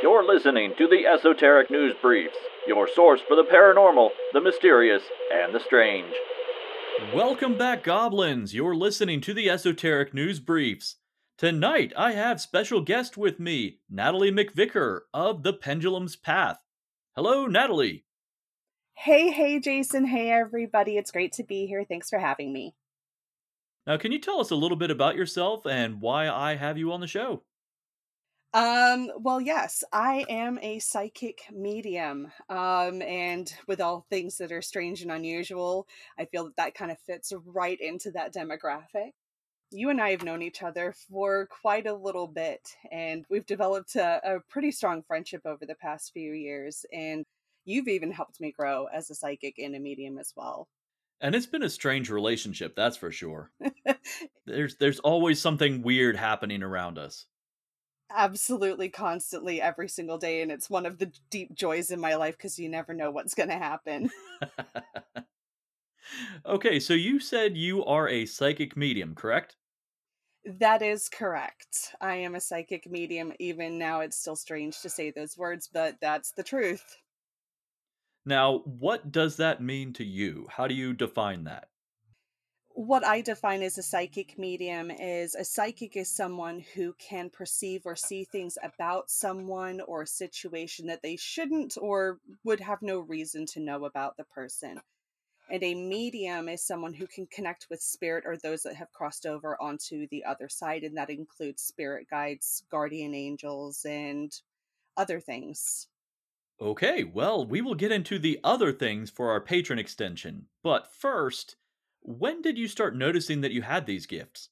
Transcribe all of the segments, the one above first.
You're listening to the Esoteric News Briefs, your source for the paranormal, the mysterious, and the strange. Welcome back, Goblins! You're listening to the Esoteric News Briefs. Tonight, I have special guest with me, Natalie McVicker of The Pendulum's Path. Hello, Natalie. Hey, hey, Jason. Hey, everybody. It's great to be here. Thanks for having me. Now, can you tell us a little bit about yourself and why I have you on the show? Um, well, yes, I am a psychic medium. Um, and with all things that are strange and unusual, I feel that that kind of fits right into that demographic. You and I have known each other for quite a little bit, and we've developed a, a pretty strong friendship over the past few years. And you've even helped me grow as a psychic and a medium as well. And it's been a strange relationship, that's for sure. there's there's always something weird happening around us. Absolutely constantly every single day and it's one of the deep joys in my life cuz you never know what's going to happen. okay, so you said you are a psychic medium, correct? That is correct. I am a psychic medium. Even now, it's still strange to say those words, but that's the truth. Now, what does that mean to you? How do you define that? What I define as a psychic medium is a psychic is someone who can perceive or see things about someone or a situation that they shouldn't or would have no reason to know about the person. And a medium is someone who can connect with spirit or those that have crossed over onto the other side, and that includes spirit guides, guardian angels, and other things. Okay, well, we will get into the other things for our Patreon extension. But first, when did you start noticing that you had these gifts?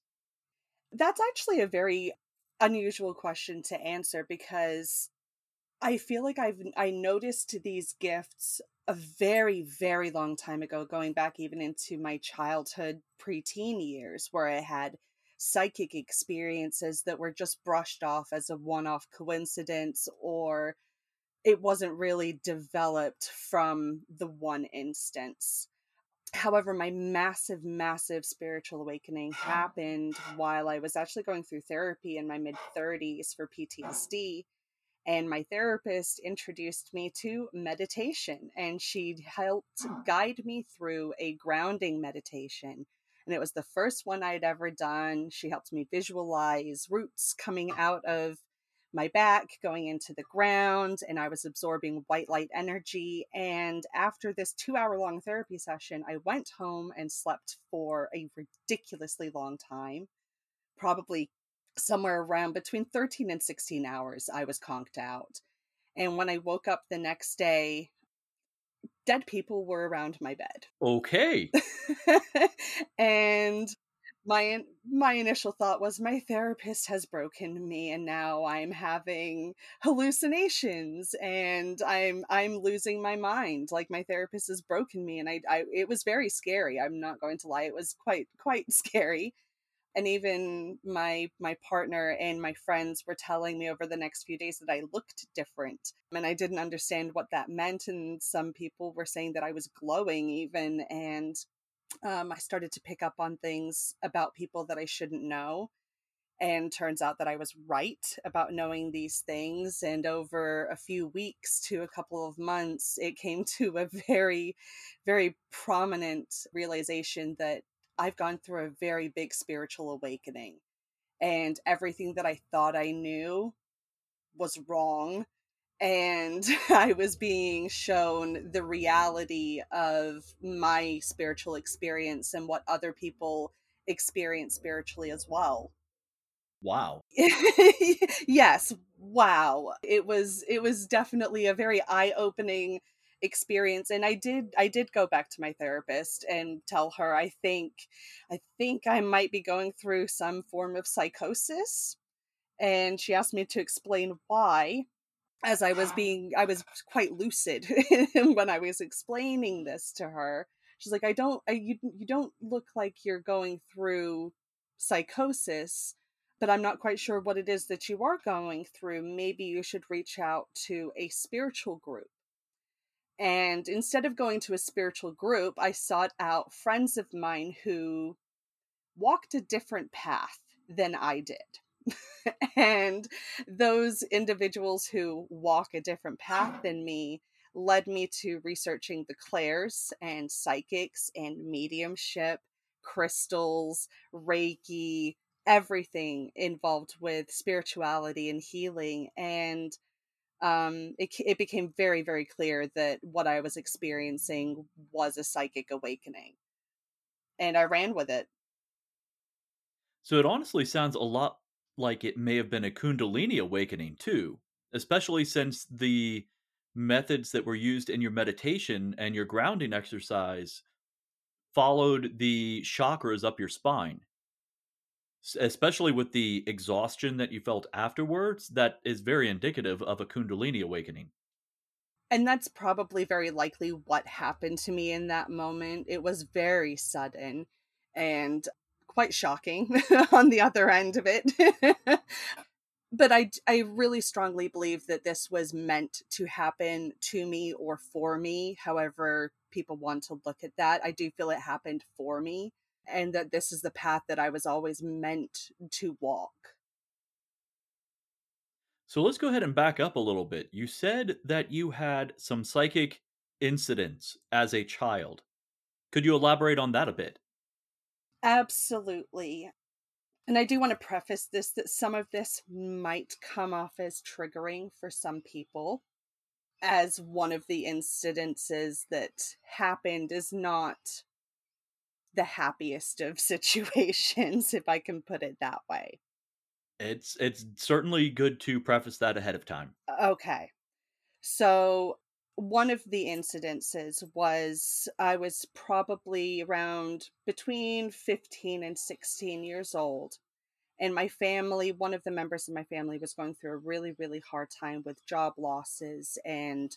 That's actually a very unusual question to answer because I feel like I've I noticed these gifts a very very long time ago going back even into my childhood preteen years where I had psychic experiences that were just brushed off as a one-off coincidence or it wasn't really developed from the one instance. However, my massive, massive spiritual awakening happened while I was actually going through therapy in my mid 30s for PTSD. And my therapist introduced me to meditation, and she helped guide me through a grounding meditation. And it was the first one I'd ever done. She helped me visualize roots coming out of my back going into the ground and I was absorbing white light energy. And after this two hour long therapy session, I went home and slept for a ridiculously long time, probably somewhere around between 13 and 16 hours. I was conked out. And when I woke up the next day, dead people were around my bed. Okay. and my my initial thought was my therapist has broken me and now i'm having hallucinations and i'm i'm losing my mind. Like my therapist has broken me and I, I it was very scary i'm not going to lie it was quite quite scary. And even my my partner and my friends were telling me over the next few days that I looked different and I didn't understand what that meant and some people were saying that I was glowing even and um, I started to pick up on things about people that I shouldn't know. And turns out that I was right about knowing these things. And over a few weeks to a couple of months, it came to a very, very prominent realization that I've gone through a very big spiritual awakening. And everything that I thought I knew was wrong and I was being shown the reality of my spiritual experience and what other people experience spiritually as well. Wow. yes, wow. It was it was definitely a very eye-opening experience and I did I did go back to my therapist and tell her I think I think I might be going through some form of psychosis and she asked me to explain why as I was being, I was quite lucid when I was explaining this to her. She's like, I don't, I, you, you don't look like you're going through psychosis, but I'm not quite sure what it is that you are going through. Maybe you should reach out to a spiritual group. And instead of going to a spiritual group, I sought out friends of mine who walked a different path than I did and those individuals who walk a different path than me led me to researching the clairs and psychics and mediumship, crystals, Reiki, everything involved with spirituality and healing. And um, it, it became very, very clear that what I was experiencing was a psychic awakening. And I ran with it. So it honestly sounds a lot like it may have been a Kundalini awakening too, especially since the methods that were used in your meditation and your grounding exercise followed the chakras up your spine. Especially with the exhaustion that you felt afterwards that is very indicative of a kundalini awakening. And that's probably very likely what happened to me in that moment. It was very sudden and quite shocking on the other end of it but I, I really strongly believe that this was meant to happen to me or for me, however people want to look at that. I do feel it happened for me and that this is the path that I was always meant to walk. So let's go ahead and back up a little bit. You said that you had some psychic incidents as a child. Could you elaborate on that a bit? Absolutely. And I do want to preface this that some of this might come off as triggering for some people, as one of the incidences that happened is not the happiest of situations, if I can put it that way. It's it's certainly good to preface that ahead of time. Okay. So one of the incidences was I was probably around between 15 and 16 years old. And my family, one of the members of my family was going through a really, really hard time with job losses and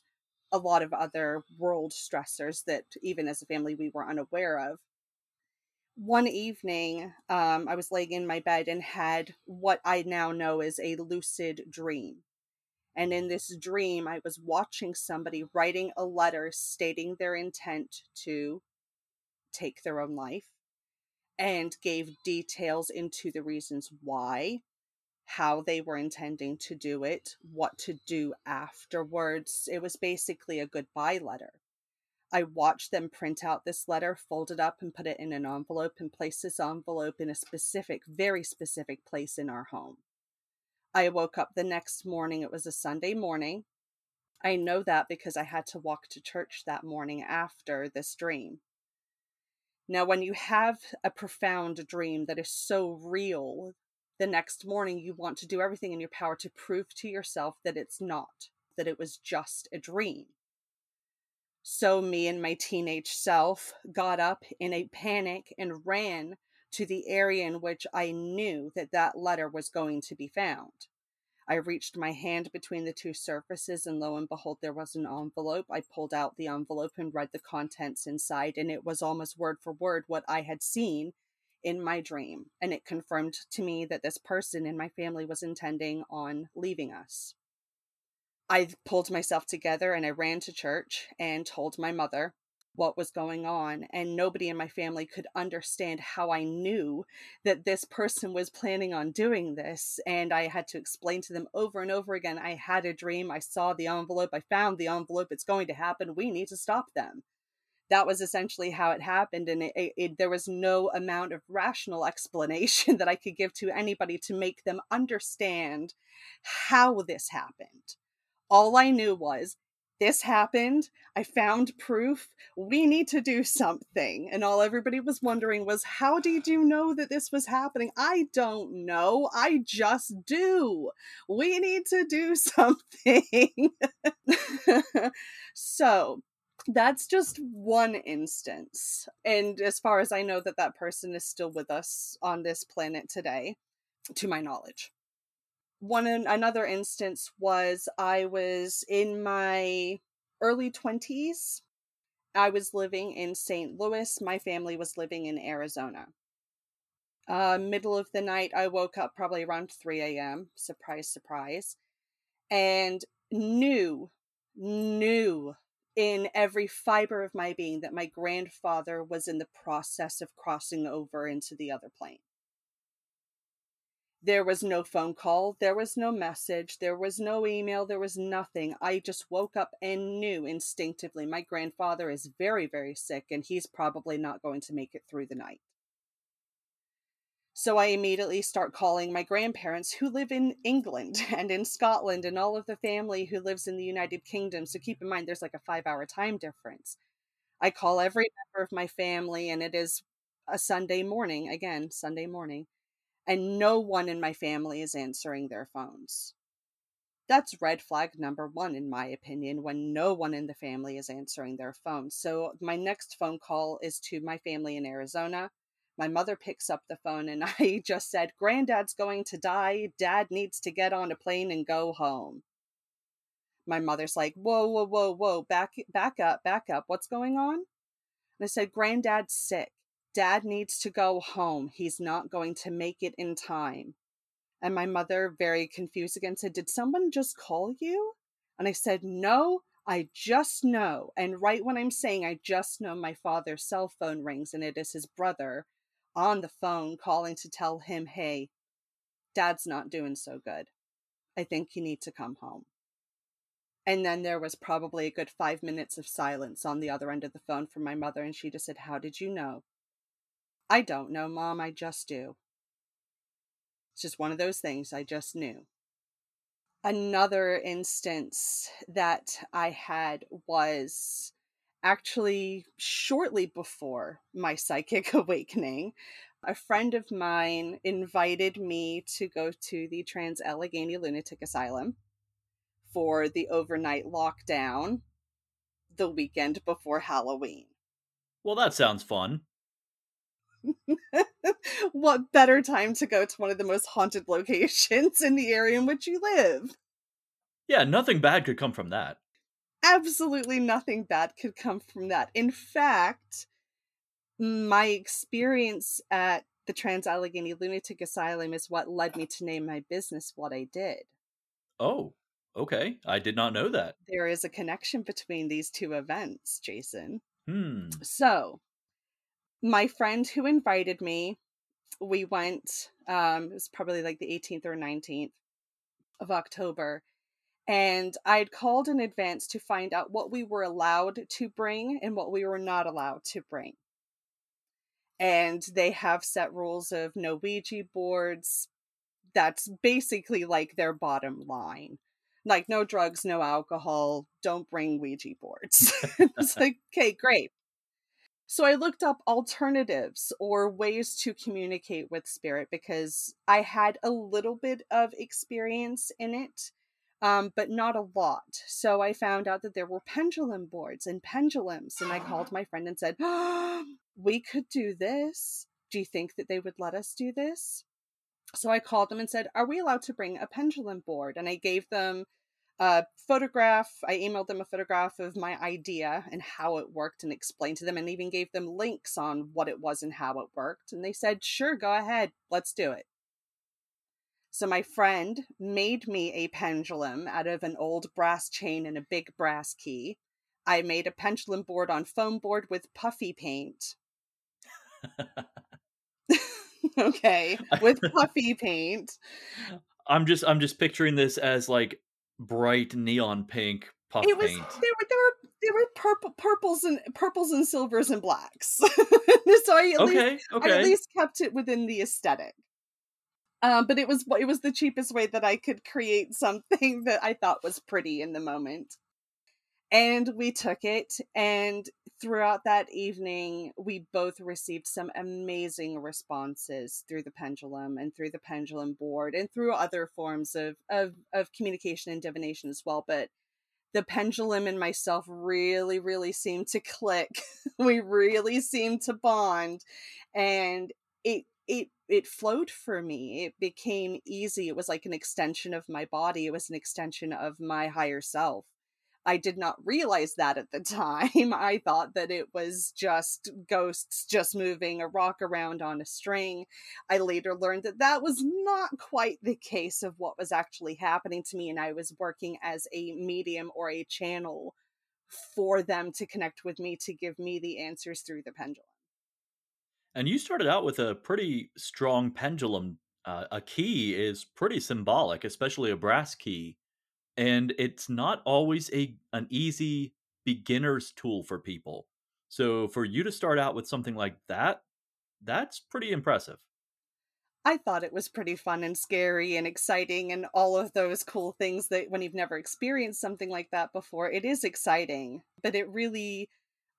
a lot of other world stressors that even as a family we were unaware of. One evening, um, I was laying in my bed and had what I now know is a lucid dream and in this dream, I was watching somebody writing a letter stating their intent to take their own life and gave details into the reasons why, how they were intending to do it, what to do afterwards. It was basically a goodbye letter. I watched them print out this letter, fold it up, and put it in an envelope and place this envelope in a specific, very specific place in our home. I woke up the next morning. It was a Sunday morning. I know that because I had to walk to church that morning after this dream. Now, when you have a profound dream that is so real, the next morning you want to do everything in your power to prove to yourself that it's not, that it was just a dream. So, me and my teenage self got up in a panic and ran to the area in which I knew that that letter was going to be found. I reached my hand between the two surfaces, and lo and behold, there was an envelope. I pulled out the envelope and read the contents inside, and it was almost word for word what I had seen in my dream. And it confirmed to me that this person in my family was intending on leaving us. I pulled myself together and I ran to church and told my mother what was going on and nobody in my family could understand how I knew that this person was planning on doing this and I had to explain to them over and over again I had a dream I saw the envelope I found the envelope it's going to happen we need to stop them. That was essentially how it happened and it, it, it, there was no amount of rational explanation that i could give to anybody to make them understand how this happened. All i knew was this happened. I found proof. We need to do something. And all everybody was wondering was, how did you know that this was happening? I don't know. I just do. We need to do something. so that's just one instance. And as far as I know, that that person is still with us on this planet today, to my knowledge one another instance was I was in my early 20s. I was living in St. Louis. My family was living in Arizona. Uh, middle of the night, I woke up probably around 3 a.m. Surprise, surprise. And knew, knew in every fiber of my being that my grandfather was in the process of crossing over into the other plane There was no phone call, there was no message, there was no email, there was nothing. I just woke up and knew instinctively my grandfather is very, very sick and he's probably not going to make it through the night. So I immediately start calling my grandparents who live in England and in Scotland and all of the family who lives in the United Kingdom. So keep in mind there's like a five hour time difference. I call every member of my family and it is a Sunday morning, again, Sunday morning, and no one in my family is answering their phones. That's red flag number one, in my opinion, when no one in the family is answering their phone. So, my next phone call is to my family in Arizona my mother picks up the phone and I just said, Granddad's going to die. Dad needs to get on a plane and go home. My mother's like, Whoa, whoa, whoa, whoa, back, back up, back up. What's going on? And I said, Granddad's sick. Dad needs to go home. He's not going to make it in time. And my mother, very confused again, said, Did someone just call you? And I said, No, I just know. And right when I'm saying I just know, my father's cell phone rings and it is his brother on the phone calling to tell him, hey, dad's not doing so good. I think you need to come home. And then there was probably a good five minutes of silence on the other end of the phone from my mother, and she just said, How did you know? I don't know, Mom, I just do. It's just one of those things I just knew. Another instance that I had was actually shortly before my psychic awakening a friend of mine invited me to go to the trans allegheny lunatic asylum for the overnight lockdown the weekend before halloween well that sounds fun what better time to go to one of the most haunted locations in the area in which you live yeah nothing bad could come from that absolutely nothing bad could come from that. In fact, my experience at the Trans Allegheny Lunatic Asylum is what led me to name my business what I did. Oh, okay. I did not know that. There is a connection between these two events, Jason. Hmm. So, my friend who invited me, we went, um, it was probably like the 18th or 19th of October and I'd called in advance to find out what we were allowed to bring and what we were not allowed to bring. And they have set rules of no Ouija boards. That's basically like their bottom line. Like, no drugs, no alcohol, don't bring Ouija boards. it's like, okay, great. So I looked up alternatives or ways to communicate with spirit because I had a little bit of experience in it um, but not a lot. So I found out that there were pendulum boards and pendulums, and I called my friend and said, oh, "We could do this. Do you think that they would let us do this?" So I called them and said, "Are we allowed to bring a pendulum board?" And I gave them a photograph. I emailed them a photograph of my idea and how it worked, and explained to them, and even gave them links on what it was and how it worked. And they said, "Sure, go ahead, let's do it." So my friend made me a pendulum out of an old brass chain and a big brass key. I made a pendulum board on foam board with puffy paint. okay, with puffy paint. I'm just I'm just picturing this as like bright neon pink puff it was, paint. There were there were there were purple purples and purples and silvers and blacks. so I at okay, least okay. I at least kept it within the aesthetic. Um, but it was it was the cheapest way that I could create something that I thought was pretty in the moment. And we took it, and throughout that evening, we both received some amazing responses through the pendulum and through the pendulum board and through other forms of, of, of communication and divination as well. But the pendulum and myself really, really seemed to click. we really seemed to bond. And it it it flowed for me it became easy it was like an extension of my body it was an extension of my higher self i did not realize that at the time. I thought that it was just ghosts just moving a rock around on a string. I later learned that that was not quite the case of what was actually happening to me and i was working as a medium or a channel for them to connect with me to give me the answers through the pendulum. And you started out with a pretty strong pendulum. Uh, a key is pretty symbolic, especially a brass key, and it's not always a an easy beginner's tool for people. So for you to start out with something like that, that's pretty impressive. I thought it was pretty fun and scary and exciting and all of those cool things that when you've never experienced something like that before, it is exciting. But it really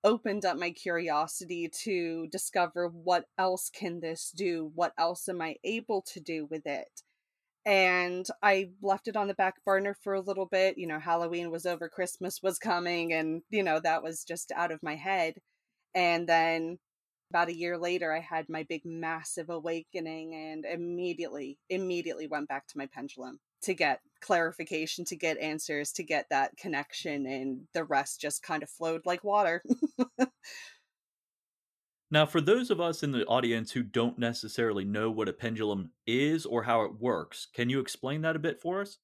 opened up my curiosity to discover what else can this do? What else am I able to do with it? And I left it on the back burner for a little bit. You know, Halloween was over, Christmas was coming, and, you know, that was just out of my head. And then about a year later, I had my big, massive awakening and immediately, immediately went back to my pendulum to get clarification, to get answers, to get that connection, and the rest just kind of flowed like water. now, for those of us in the audience who don't necessarily know what a pendulum is or how it works, can you explain that a bit for us?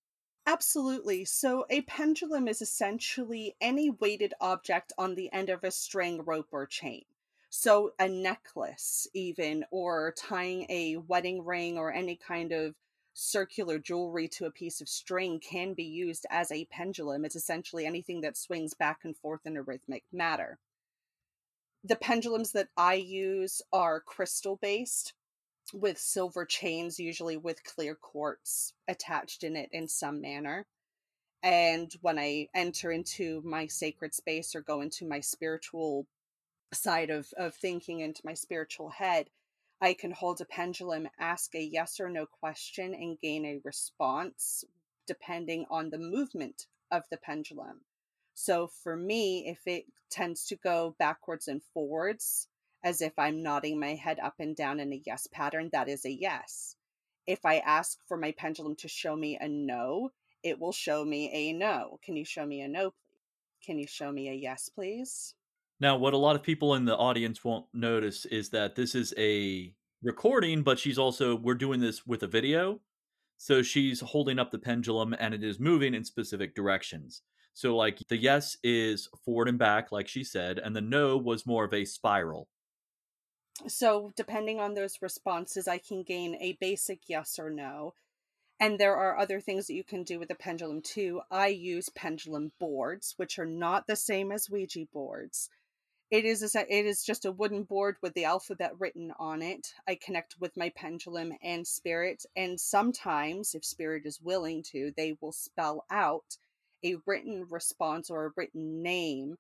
Absolutely. So, a pendulum is essentially any weighted object on the end of a string, rope, or chain. So, a necklace, even, or tying a wedding ring or any kind of circular jewelry to a piece of string can be used as a pendulum. It's essentially anything that swings back and forth in a rhythmic matter. The pendulums that I use are crystal based with silver chains, usually with clear quartz attached in it in some manner. And when I enter into my sacred space or go into my spiritual side of, of thinking into my spiritual head, I can hold a pendulum, ask a yes or no question, and gain a response depending on the movement of the pendulum. So for me, if it tends to go backwards and forwards, as if I'm nodding my head up and down in a yes pattern, that is a yes. If I ask for my pendulum to show me a no, it will show me a no. Can you show me a no, please? Can you show me a yes, please? Now, what a lot of people in the audience won't notice is that this is a recording, but she's also, we're doing this with a video. So she's holding up the pendulum and it is moving in specific directions. So, like, the yes is forward and back, like she said, and the no was more of a spiral. So, depending on those responses, I can gain a basic yes or no. And there are other things that you can do with the pendulum too. I use pendulum boards, which are not the same as Ouija boards. It is a, it is just a wooden board with the alphabet written on it. I connect with my pendulum and spirit, and sometimes, if spirit is willing to, they will spell out a written response or a written name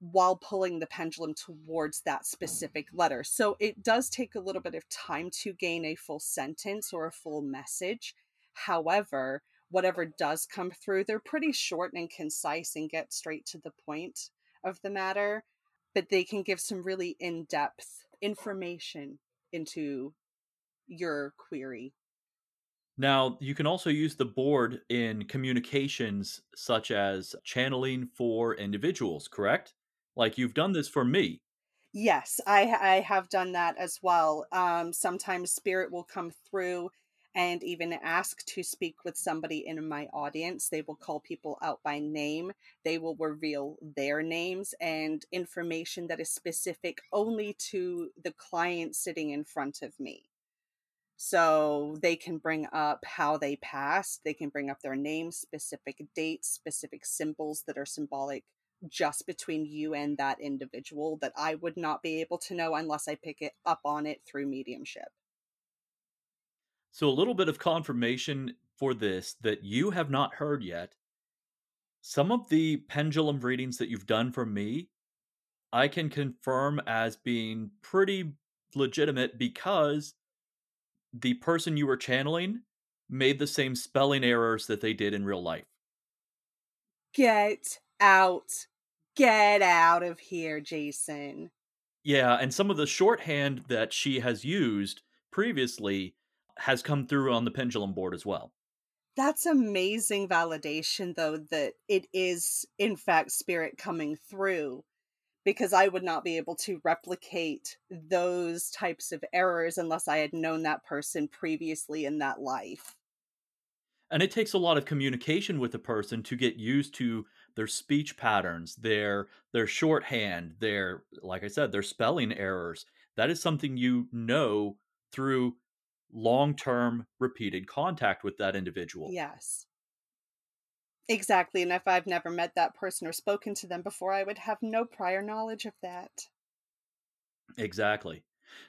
while pulling the pendulum towards that specific letter. So it does take a little bit of time to gain a full sentence or a full message. However, whatever does come through, they're pretty short and concise and get straight to the point of the matter but they can give some really in-depth information into your query. Now, you can also use the board in communications such as channeling for individuals, correct? Like you've done this for me. Yes, I I have done that as well. Um sometimes spirit will come through and even ask to speak with somebody in my audience. They will call people out by name. They will reveal their names and information that is specific only to the client sitting in front of me. So they can bring up how they passed, they can bring up their names, specific dates, specific symbols that are symbolic just between you and that individual that I would not be able to know unless I pick it up on it through mediumship. So, a little bit of confirmation for this that you have not heard yet. Some of the pendulum readings that you've done for me, I can confirm as being pretty legitimate because the person you were channeling made the same spelling errors that they did in real life. Get out. Get out of here, Jason. Yeah, and some of the shorthand that she has used previously has come through on the pendulum board as well. That's amazing validation, though, that it is, in fact, spirit coming through because I would not be able to replicate those types of errors unless I had known that person previously in that life. And it takes a lot of communication with a person to get used to their speech patterns, their their shorthand, their like I said, their spelling errors. That is something you know through long term repeated contact with that individual. Yes. Exactly. And if I've never met that person or spoken to them before, I would have no prior knowledge of that. Exactly.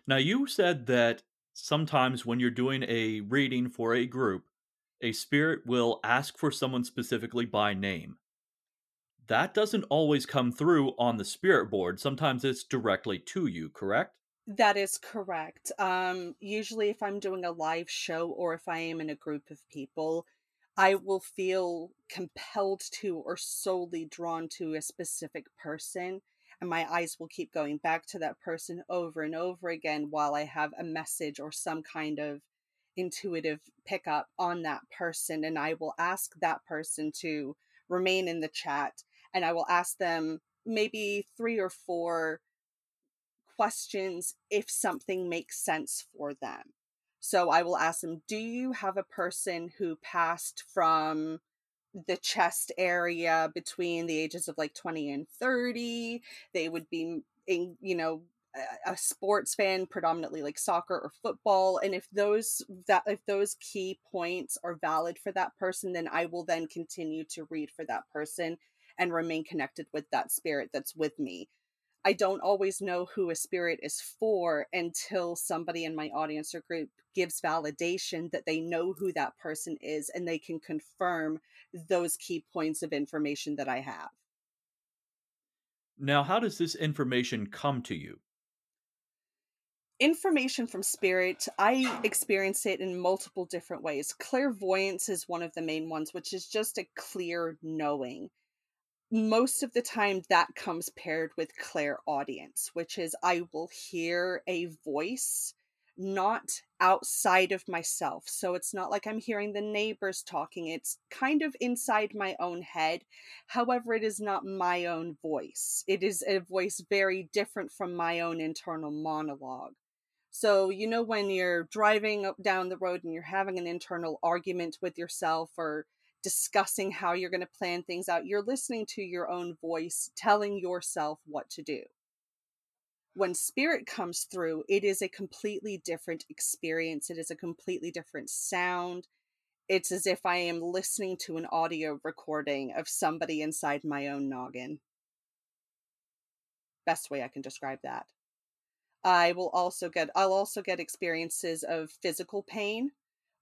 Now, you said that sometimes when you're doing a reading for a group, a spirit will ask for someone specifically by name. That doesn't always come through on the spirit board. Sometimes it's directly to you, correct? That is correct. Um, usually, if I'm doing a live show or if I am in a group of people, I will feel compelled to or solely drawn to a specific person and my eyes will keep going back to that person over and over again while I have a message or some kind of intuitive pickup on that person. And I will ask that person to remain in the chat and I will ask them maybe three or four questions if something makes sense for them. So I will ask them, Do you have a person who passed from the chest area between the ages of like 20 and 30 they would be in you know a sports fan predominantly like soccer or football and if those that if those key points are valid for that person then i will then continue to read for that person and remain connected with that spirit that's with me I don't always know who a spirit is for until somebody in my audience or group gives validation that they know who that person is and they can confirm those key points of information that I have. Now, how does this information come to you? Information from spirit, I experience it in multiple different ways. Clairvoyance is one of the main ones, which is just a clear knowing most of the time that comes paired with clairaudience, which is I will hear a voice not outside of myself. So it's not like I'm hearing the neighbors talking. It's kind of inside my own head. However, it is not my own voice. It is a voice very different from my own internal monologue. So, you know, when you're driving down the road and you're having an internal argument with yourself or discussing how you're going to plan things out. You're listening to your own voice, telling yourself what to do. When spirit comes through, it is a completely different experience. It is a completely different sound. It's as if I am listening to an audio recording of somebody inside my own noggin. Best way I can describe that. I will also get I'll also get experiences of physical pain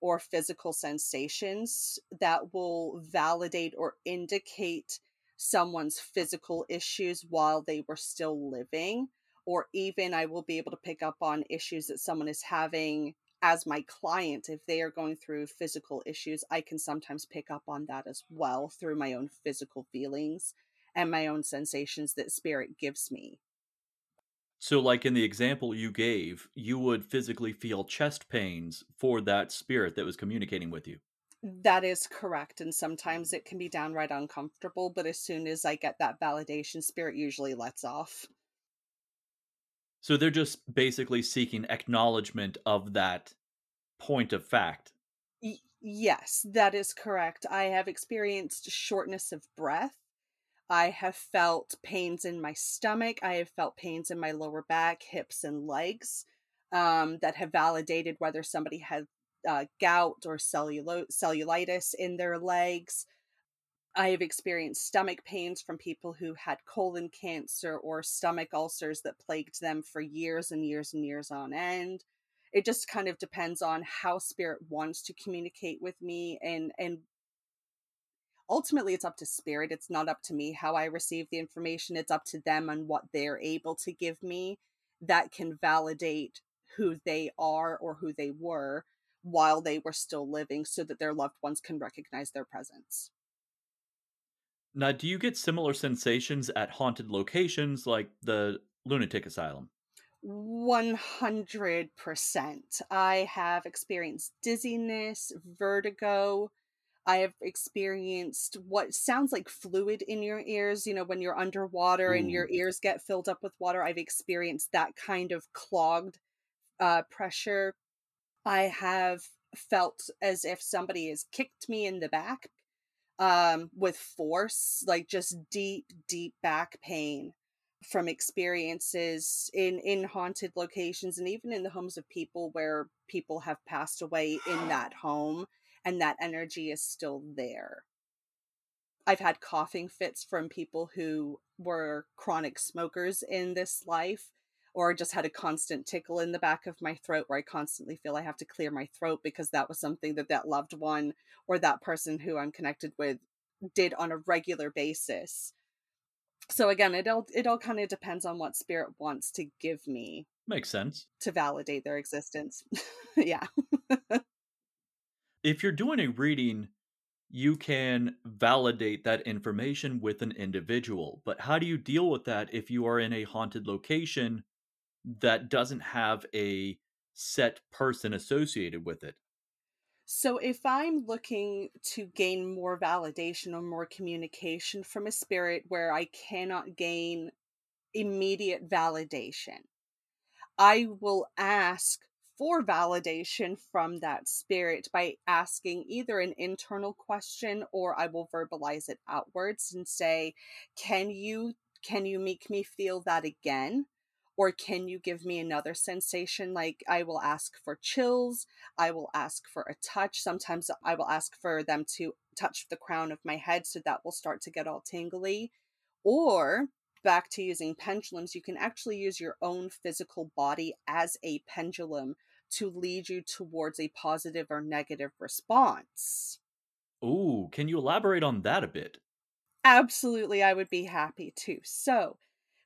or physical sensations that will validate or indicate someone's physical issues while they were still living or even I will be able to pick up on issues that someone is having as my client if they are going through physical issues I can sometimes pick up on that as well through my own physical feelings and my own sensations that spirit gives me so, like in the example you gave, you would physically feel chest pains for that spirit that was communicating with you. That is correct. And sometimes it can be downright uncomfortable, but as soon as I get that validation, spirit usually lets off. So they're just basically seeking acknowledgement of that point of fact. Y- yes, that is correct. I have experienced shortness of breath I have felt pains in my stomach. I have felt pains in my lower back, hips, and legs um, that have validated whether somebody had uh, gout or cellulo- cellulitis in their legs. I have experienced stomach pains from people who had colon cancer or stomach ulcers that plagued them for years and years and years on end. It just kind of depends on how spirit wants to communicate with me and and ultimately it's up to spirit it's not up to me how i receive the information it's up to them and what they're able to give me that can validate who they are or who they were while they were still living so that their loved ones can recognize their presence. Now do you get similar sensations at haunted locations like the lunatic asylum? 100% i have experienced dizziness vertigo I have experienced what sounds like fluid in your ears. You know, when you're underwater Ooh. and your ears get filled up with water, I've experienced that kind of clogged uh, pressure. I have felt as if somebody has kicked me in the back um, with force, like just deep, deep back pain from experiences in in haunted locations and even in the homes of people where people have passed away in that home and that energy is still there. I've had coughing fits from people who were chronic smokers in this life or just had a constant tickle in the back of my throat where I constantly feel I have to clear my throat because that was something that that loved one or that person who I'm connected with did on a regular basis. So again, it all it all kind of depends on what spirit wants to give me. Makes sense. To validate their existence. yeah. if you're doing a reading, you can validate that information with an individual. But how do you deal with that if you are in a haunted location that doesn't have a set person associated with it? So, if I'm looking to gain more validation or more communication from a spirit where I cannot gain immediate validation, I will ask for validation from that spirit by asking either an internal question or I will verbalize it outwards and say, "Can you can you make me feel that again?" or can you give me another sensation like i will ask for chills i will ask for a touch sometimes i will ask for them to touch the crown of my head so that will start to get all tingly or back to using pendulums you can actually use your own physical body as a pendulum to lead you towards a positive or negative response Ooh, can you elaborate on that a bit? Absolutely, I would be happy to. So,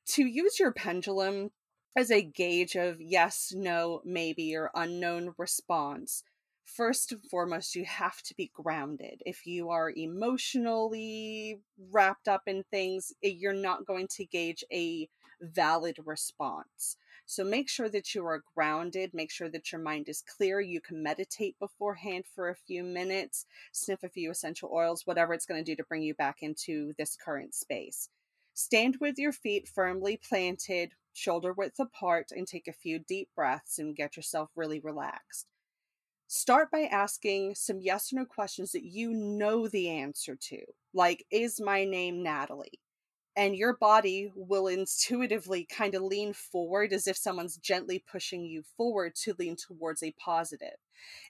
to use your pendulum as a gauge of yes, no, maybe, or unknown response, first and foremost, you have to be grounded. If you are emotionally wrapped up in things, eh, you're not going to gauge a valid response. So make sure that you are grounded, make sure that your mind is clear. You can meditate beforehand for a few minutes, sniff a few essential oils, whatever it's going to do to bring you back into this current space. Stand with your feet firmly planted, shoulder width apart, and take a few deep breaths and get yourself really relaxed. Start by asking some yes or no questions that you know the answer to, like, Is my name Natalie? And your body will intuitively kind of lean forward as if someone's gently pushing you forward to lean towards a positive.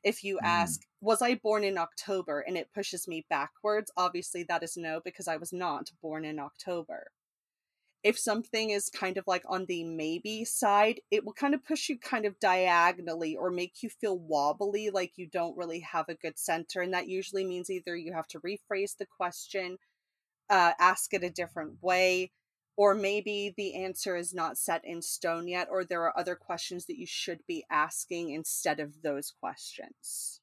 If you mm. ask, Was I born in October? and it pushes me backwards, obviously that is no, because I was not born in October if something is kind of like on the maybe side, it will kind of push you kind of diagonally or make you feel wobbly, like you don't really have a good center. And that usually means either you have to rephrase the question, uh, ask it a different way, or maybe the answer is not set in stone yet, or there are other questions that you should be asking instead of those questions.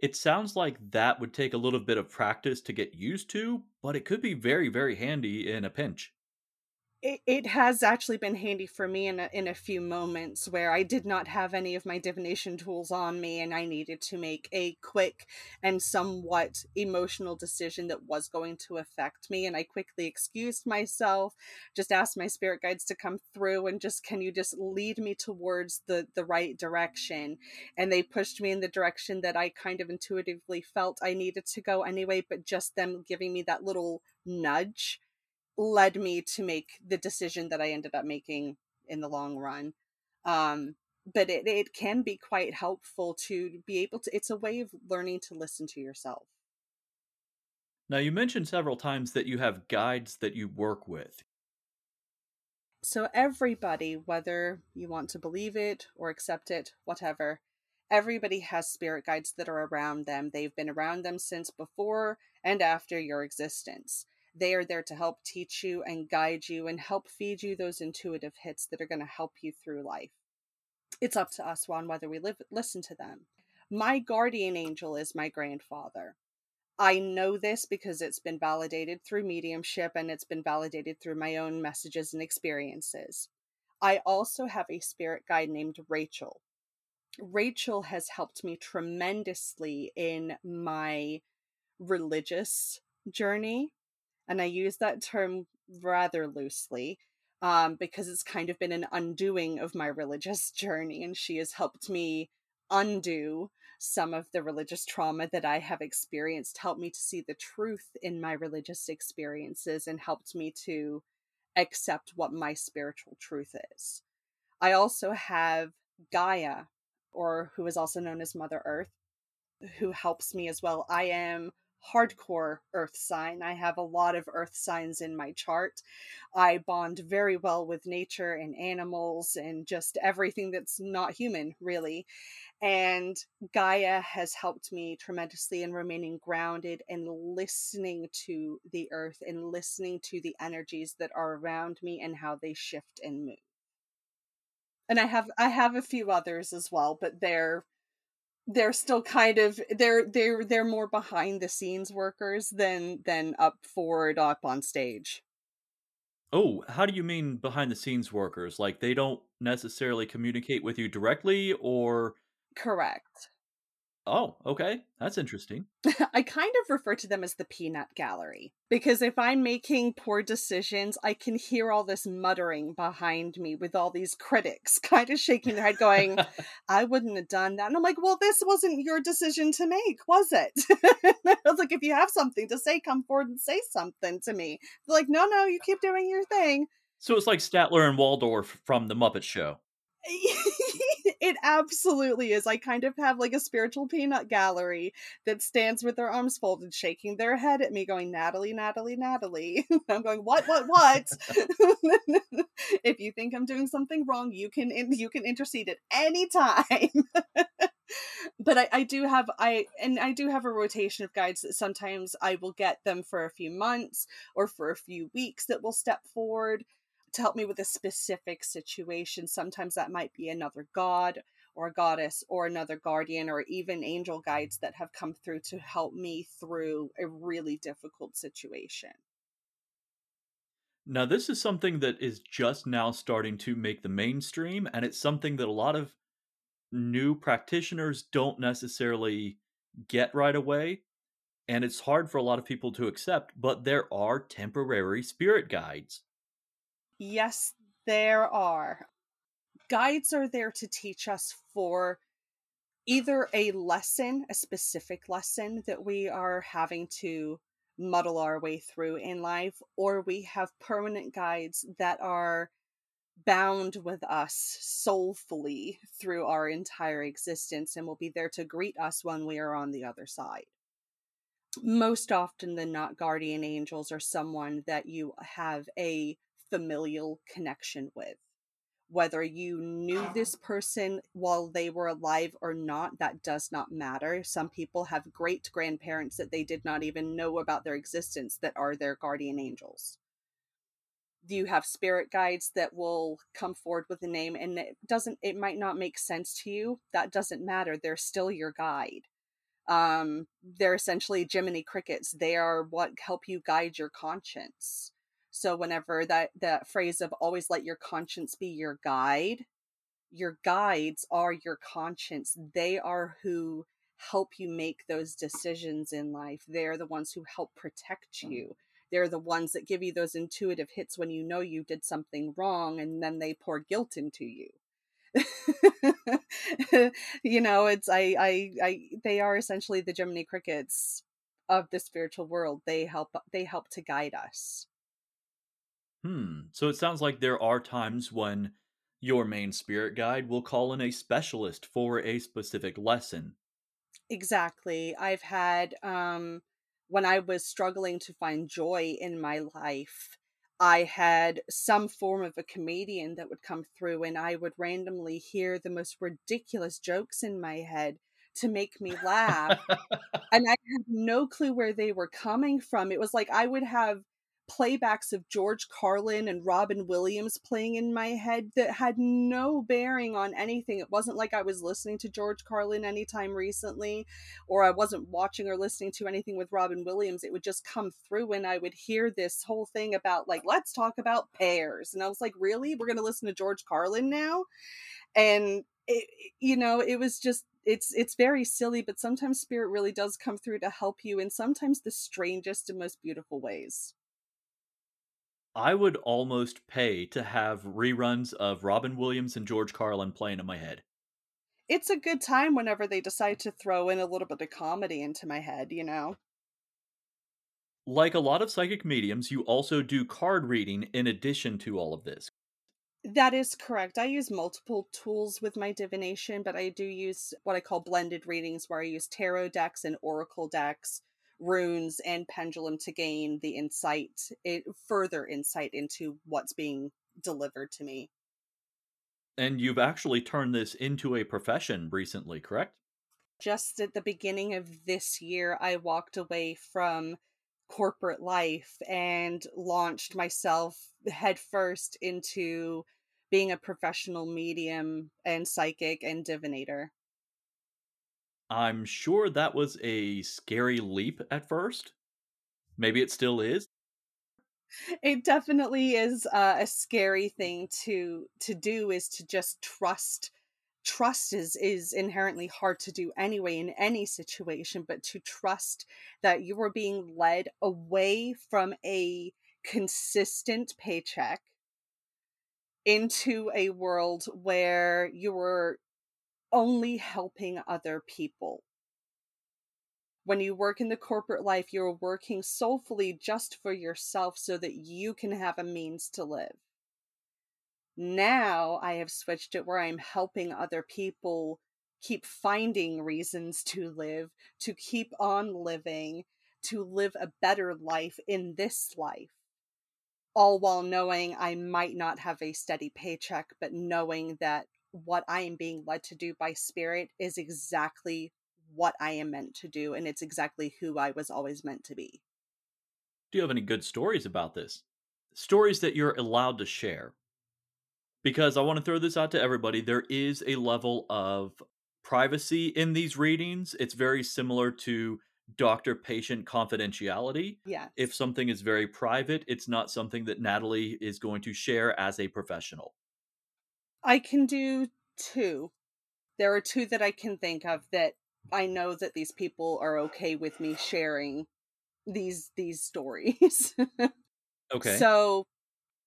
It sounds like that would take a little bit of practice to get used to, but it could be very, very handy in a pinch it, it has actually been handy for me in a, in a few moments where I did not have any of my divination tools on me and I needed to make a quick and somewhat emotional decision that was going to affect me and I quickly excused myself just asked my spirit guides to come through and just can you just lead me towards the the right direction? And they pushed me in the direction that I kind of intuitively felt I needed to go anyway but just them giving me that little nudge led me to make the decision that I ended up making in the long run. Um, but it, it can be quite helpful to be able to, it's a way of learning to listen to yourself. Now, you mentioned several times that you have guides that you work with. So, everybody, whether you want to believe it or accept it, whatever, everybody has spirit guides that are around them. They've been around them since before and after your existence. They are there to help teach you and guide you and help feed you those intuitive hits that are going to help you through life. It's up to us on whether we live, listen to them. My guardian angel is my grandfather. I know this because it's been validated through mediumship and it's been validated through my own messages and experiences. I also have a spirit guide named Rachel. Rachel has helped me tremendously in my religious journey and I use that term rather loosely um, because it's kind of been an undoing of my religious journey, and she has helped me undo some of the religious trauma that I have experienced, helped me to see the truth in my religious experiences, and helped me to accept what my spiritual truth is. I also have Gaia, or who is also known as Mother Earth, who helps me as well. I am hardcore earth sign. I have a lot of earth signs in my chart. I bond very well with nature and animals and just everything that's not human, really. And Gaia has helped me tremendously in remaining grounded and listening to the earth and listening to the energies that are around me and how they shift and move. And I have I have a few others as well, but they're they're still kind of they're they're they're more behind the scenes workers than than up forward up on stage. Oh, how do you mean behind the scenes workers? Like they don't necessarily communicate with you directly or Correct. Oh, okay. That's interesting. I kind of refer to them as the peanut gallery because if I'm making poor decisions, I can hear all this muttering behind me with all these critics kind of shaking their head, going, I wouldn't have done that. And I'm like, well, this wasn't your decision to make, was it? I was like, if you have something to say, come forward and say something to me. They're like, no, no, you keep doing your thing. So it's like Statler and Waldorf from The Muppet Show. it absolutely is. I kind of have like a spiritual peanut gallery that stands with their arms folded, shaking their head at me, going, Natalie, Natalie, Natalie. I'm going, what, what, what? if you think I'm doing something wrong, you can you can intercede at any time. but I, I do have I and I do have a rotation of guides that sometimes I will get them for a few months or for a few weeks that will step forward to help me with a specific situation. Sometimes that might be another god or a goddess or another guardian or even angel guides that have come through to help me through a really difficult situation. Now, this is something that is just now starting to make the mainstream, and it's something that a lot of new practitioners don't necessarily get right away. And it's hard for a lot of people to accept, but there are temporary spirit guides. Yes, there are. Guides are there to teach us for either a lesson, a specific lesson that we are having to muddle our way through in life, or we have permanent guides that are bound with us soulfully through our entire existence and will be there to greet us when we are on the other side. Most often than not, guardian angels are someone that you have a familial connection with. Whether you knew this person while they were alive or not, that does not matter. Some people have great grandparents that they did not even know about their existence that are their guardian angels. You have spirit guides that will come forward with a name and it doesn't it might not make sense to you. That doesn't matter. They're still your guide um they're essentially jiminy crickets they are what help you guide your conscience so whenever that that phrase of always let your conscience be your guide, your guides are your conscience. They are who help you make those decisions in life. They're the ones who help protect mm. you. They're the ones that give you those intuitive hits when you know you did something wrong and then they pour guilt into you. you know, it's I I I they are essentially the Jiminy Crickets of the spiritual world. They help they help to guide us. Hmm. So it sounds like there are times when your main spirit guide will call in a specialist for a specific lesson. Exactly. I've had um when I was struggling to find joy in my life, I had some form of a comedian that would come through and I would randomly hear the most ridiculous jokes in my head to make me laugh. and I had no clue where they were coming from. It was like I would have playbacks of George Carlin and Robin Williams playing in my head that had no bearing on anything. It wasn't like I was listening to George Carlin anytime recently, or I wasn't watching or listening to anything with Robin Williams. It would just come through and I would hear this whole thing about, like, let's talk about pears. And I was like, really? We're going to listen to George Carlin now? And it, you know, it was just it's it's very silly but sometimes spirit really does come through to help you in sometimes the strangest and most beautiful ways I would almost pay to have reruns of Robin Williams and George Carlin playing in my head. It's a good time whenever they decide to throw in a little bit of comedy into my head, you know? Like a lot of psychic mediums, you also do card reading in addition to all of this. That is correct. I use multiple tools with my divination, but I do use what I call blended readings where I use tarot decks and oracle decks, runes and pendulum to gain the insight, it, further insight into what's being delivered to me. And you've actually turned this into a profession recently, correct? Just at the beginning of this year, I walked away from corporate life and launched myself headfirst into being a professional medium and psychic and divinator. I'm sure that was a scary leap at first. Maybe it still is. It definitely is uh, a scary thing to to do is to just trust trust is is inherently hard to do anyway in any situation but to trust that you are being led away from a consistent paycheck into a world where you were only helping other people when you work in the corporate life you're working soulfully just for yourself so that you can have a means to live now I have switched it where I'm helping other people keep finding reasons to live, to keep on living, to live a better life in this life. All while knowing I might not have a steady paycheck, but knowing that what I am being led to do by spirit is exactly what I am meant to do, and it's exactly who I was always meant to be. Do you have any good stories about this? Stories that you're allowed to share? because I want to throw this out to everybody. There is a level of privacy in these readings. It's very similar to doctor patient confidentiality. Yeah. If something is very private, it's not something that Natalie is going to share as a professional. I can do two. There are two that I can think of that I know that these people are okay with me sharing these these stories. okay. So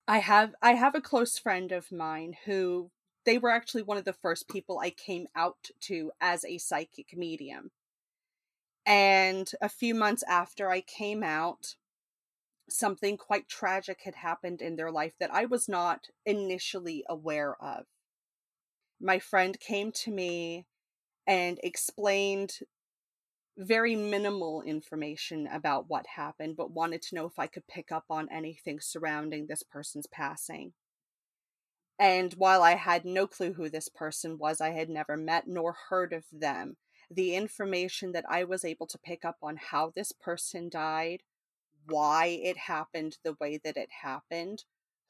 I have I have a close friend of mine who they were actually one of the first people I came out to as a psychic medium. And a few months after I came out, something quite tragic had happened in their life that I was not initially aware of. My friend came to me and explained very minimal information about what happened, but wanted to know if I could pick up on anything surrounding this person's passing. And while I had no clue who this person was, I had never met nor heard of them. The information that I was able to pick up on how this person died, why it happened the way that it happened,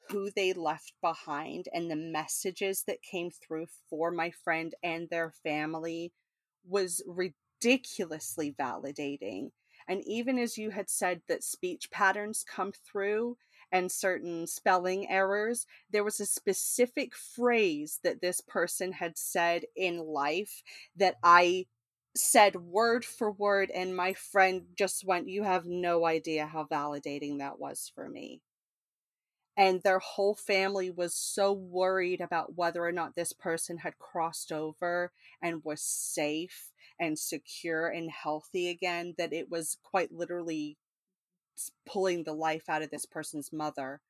who they left behind, and the messages that came through for my friend and their family was ridiculously validating. And even as you had said that speech patterns come through and certain spelling errors, there was a specific phrase that this person had said in life that I said word for word, and my friend just went, You have no idea how validating that was for me. And their whole family was so worried about whether or not this person had crossed over and was safe and secure and healthy again that it was quite literally pulling the life out of this person's mother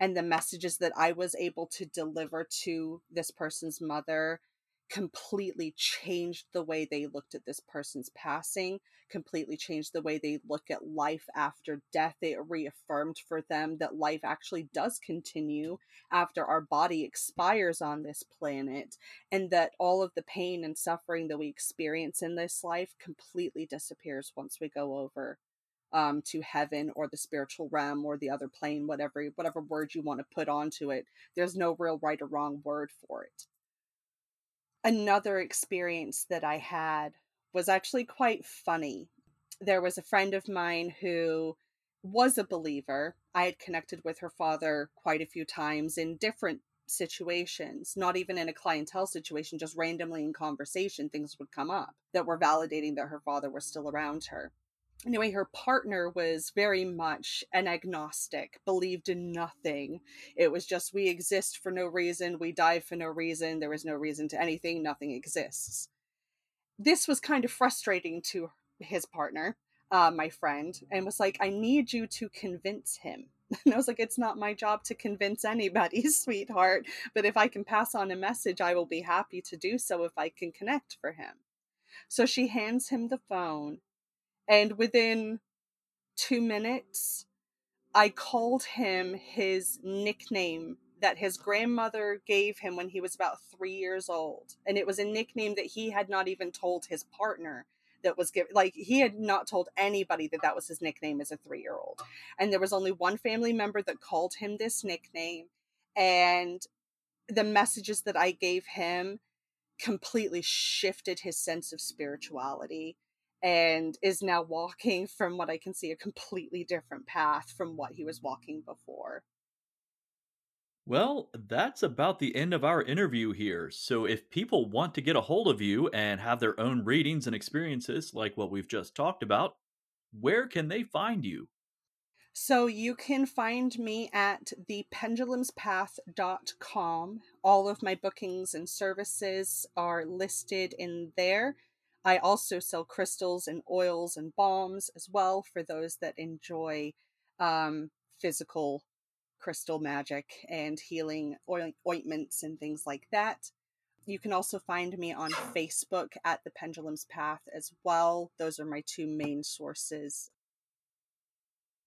and the messages that I was able to deliver to this person's mother completely changed the way they looked at this person's passing, completely changed the way they look at life after death. It reaffirmed for them that life actually does continue after our body expires on this planet, and that all of the pain and suffering that we experience in this life completely disappears once we go over um, to heaven or the spiritual realm or the other plane, whatever whatever word you want to put onto it. There's no real right or wrong word for it another experience that I had was actually quite funny. There was a friend of mine who was a believer. I had connected with her father quite a few times in different situations, not even in a clientele situation, just randomly in conversation, things would come up that were validating that her father was still around her anyway, her partner was very much an agnostic, believed in nothing. It was just we exist for no reason, we die for no reason, there is no reason to anything, nothing exists. This was kind of frustrating to his partner. uh, my friend, and was like, I need you to convince him. And I was like, it's not my job to convince anybody, sweetheart. But if I can pass on a message, I will be happy to do so if I can connect for him. So she hands him the phone, and within two minutes, I called him his nickname that his grandmother gave him when he was about three years old. And it was a nickname that he had not even told his partner that was given like he had not told anybody that that was his nickname as a 3-year-old. And there was only one family member that called him this nickname and the messages that I gave him completely shifted his sense of spirituality and is now walking from what I can see a completely different path from what he was walking before. Well, that's about the end of our interview here. So, if people want to get a hold of you and have their own readings and experiences like what we've just talked about, where can they find you? So, you can find me at thependulumspath.com. All of my bookings and services are listed in there. I also sell crystals and oils and balms as well for those that enjoy um, physical crystal magic and healing oil- ointments and things like that. You can also find me on Facebook at The Pendulum's Path as well. Those are my two main sources.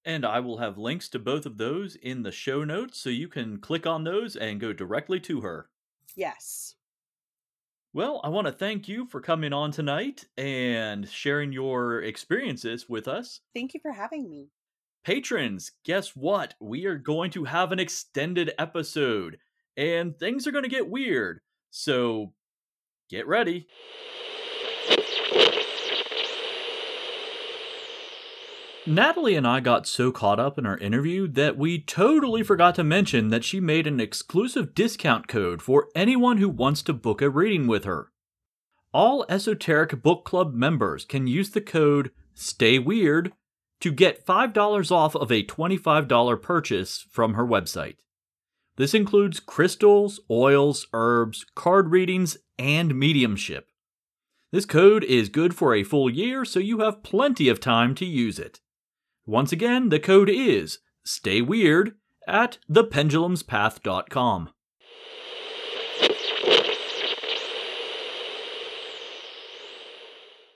And I will have links to both of those in the show notes so you can click on those and go directly to her. Yes. Well, I want to thank you for coming on tonight and sharing your experiences with us. Thank you for having me. Patrons, guess what? We are going to have an extended episode, and things are going to get weird. So get ready. Natalie and I got so caught up in our interview that we totally forgot to mention that she made an exclusive discount code for anyone who wants to book a reading with her. All Esoteric Book Club members can use the code STAYWEIRD to get $5 off of a $25 purchase from her website. This includes crystals, oils, herbs, card readings, and mediumship. This code is good for a full year, so you have plenty of time to use it. Once again, the code is Stay Weird at thependulumspath.com.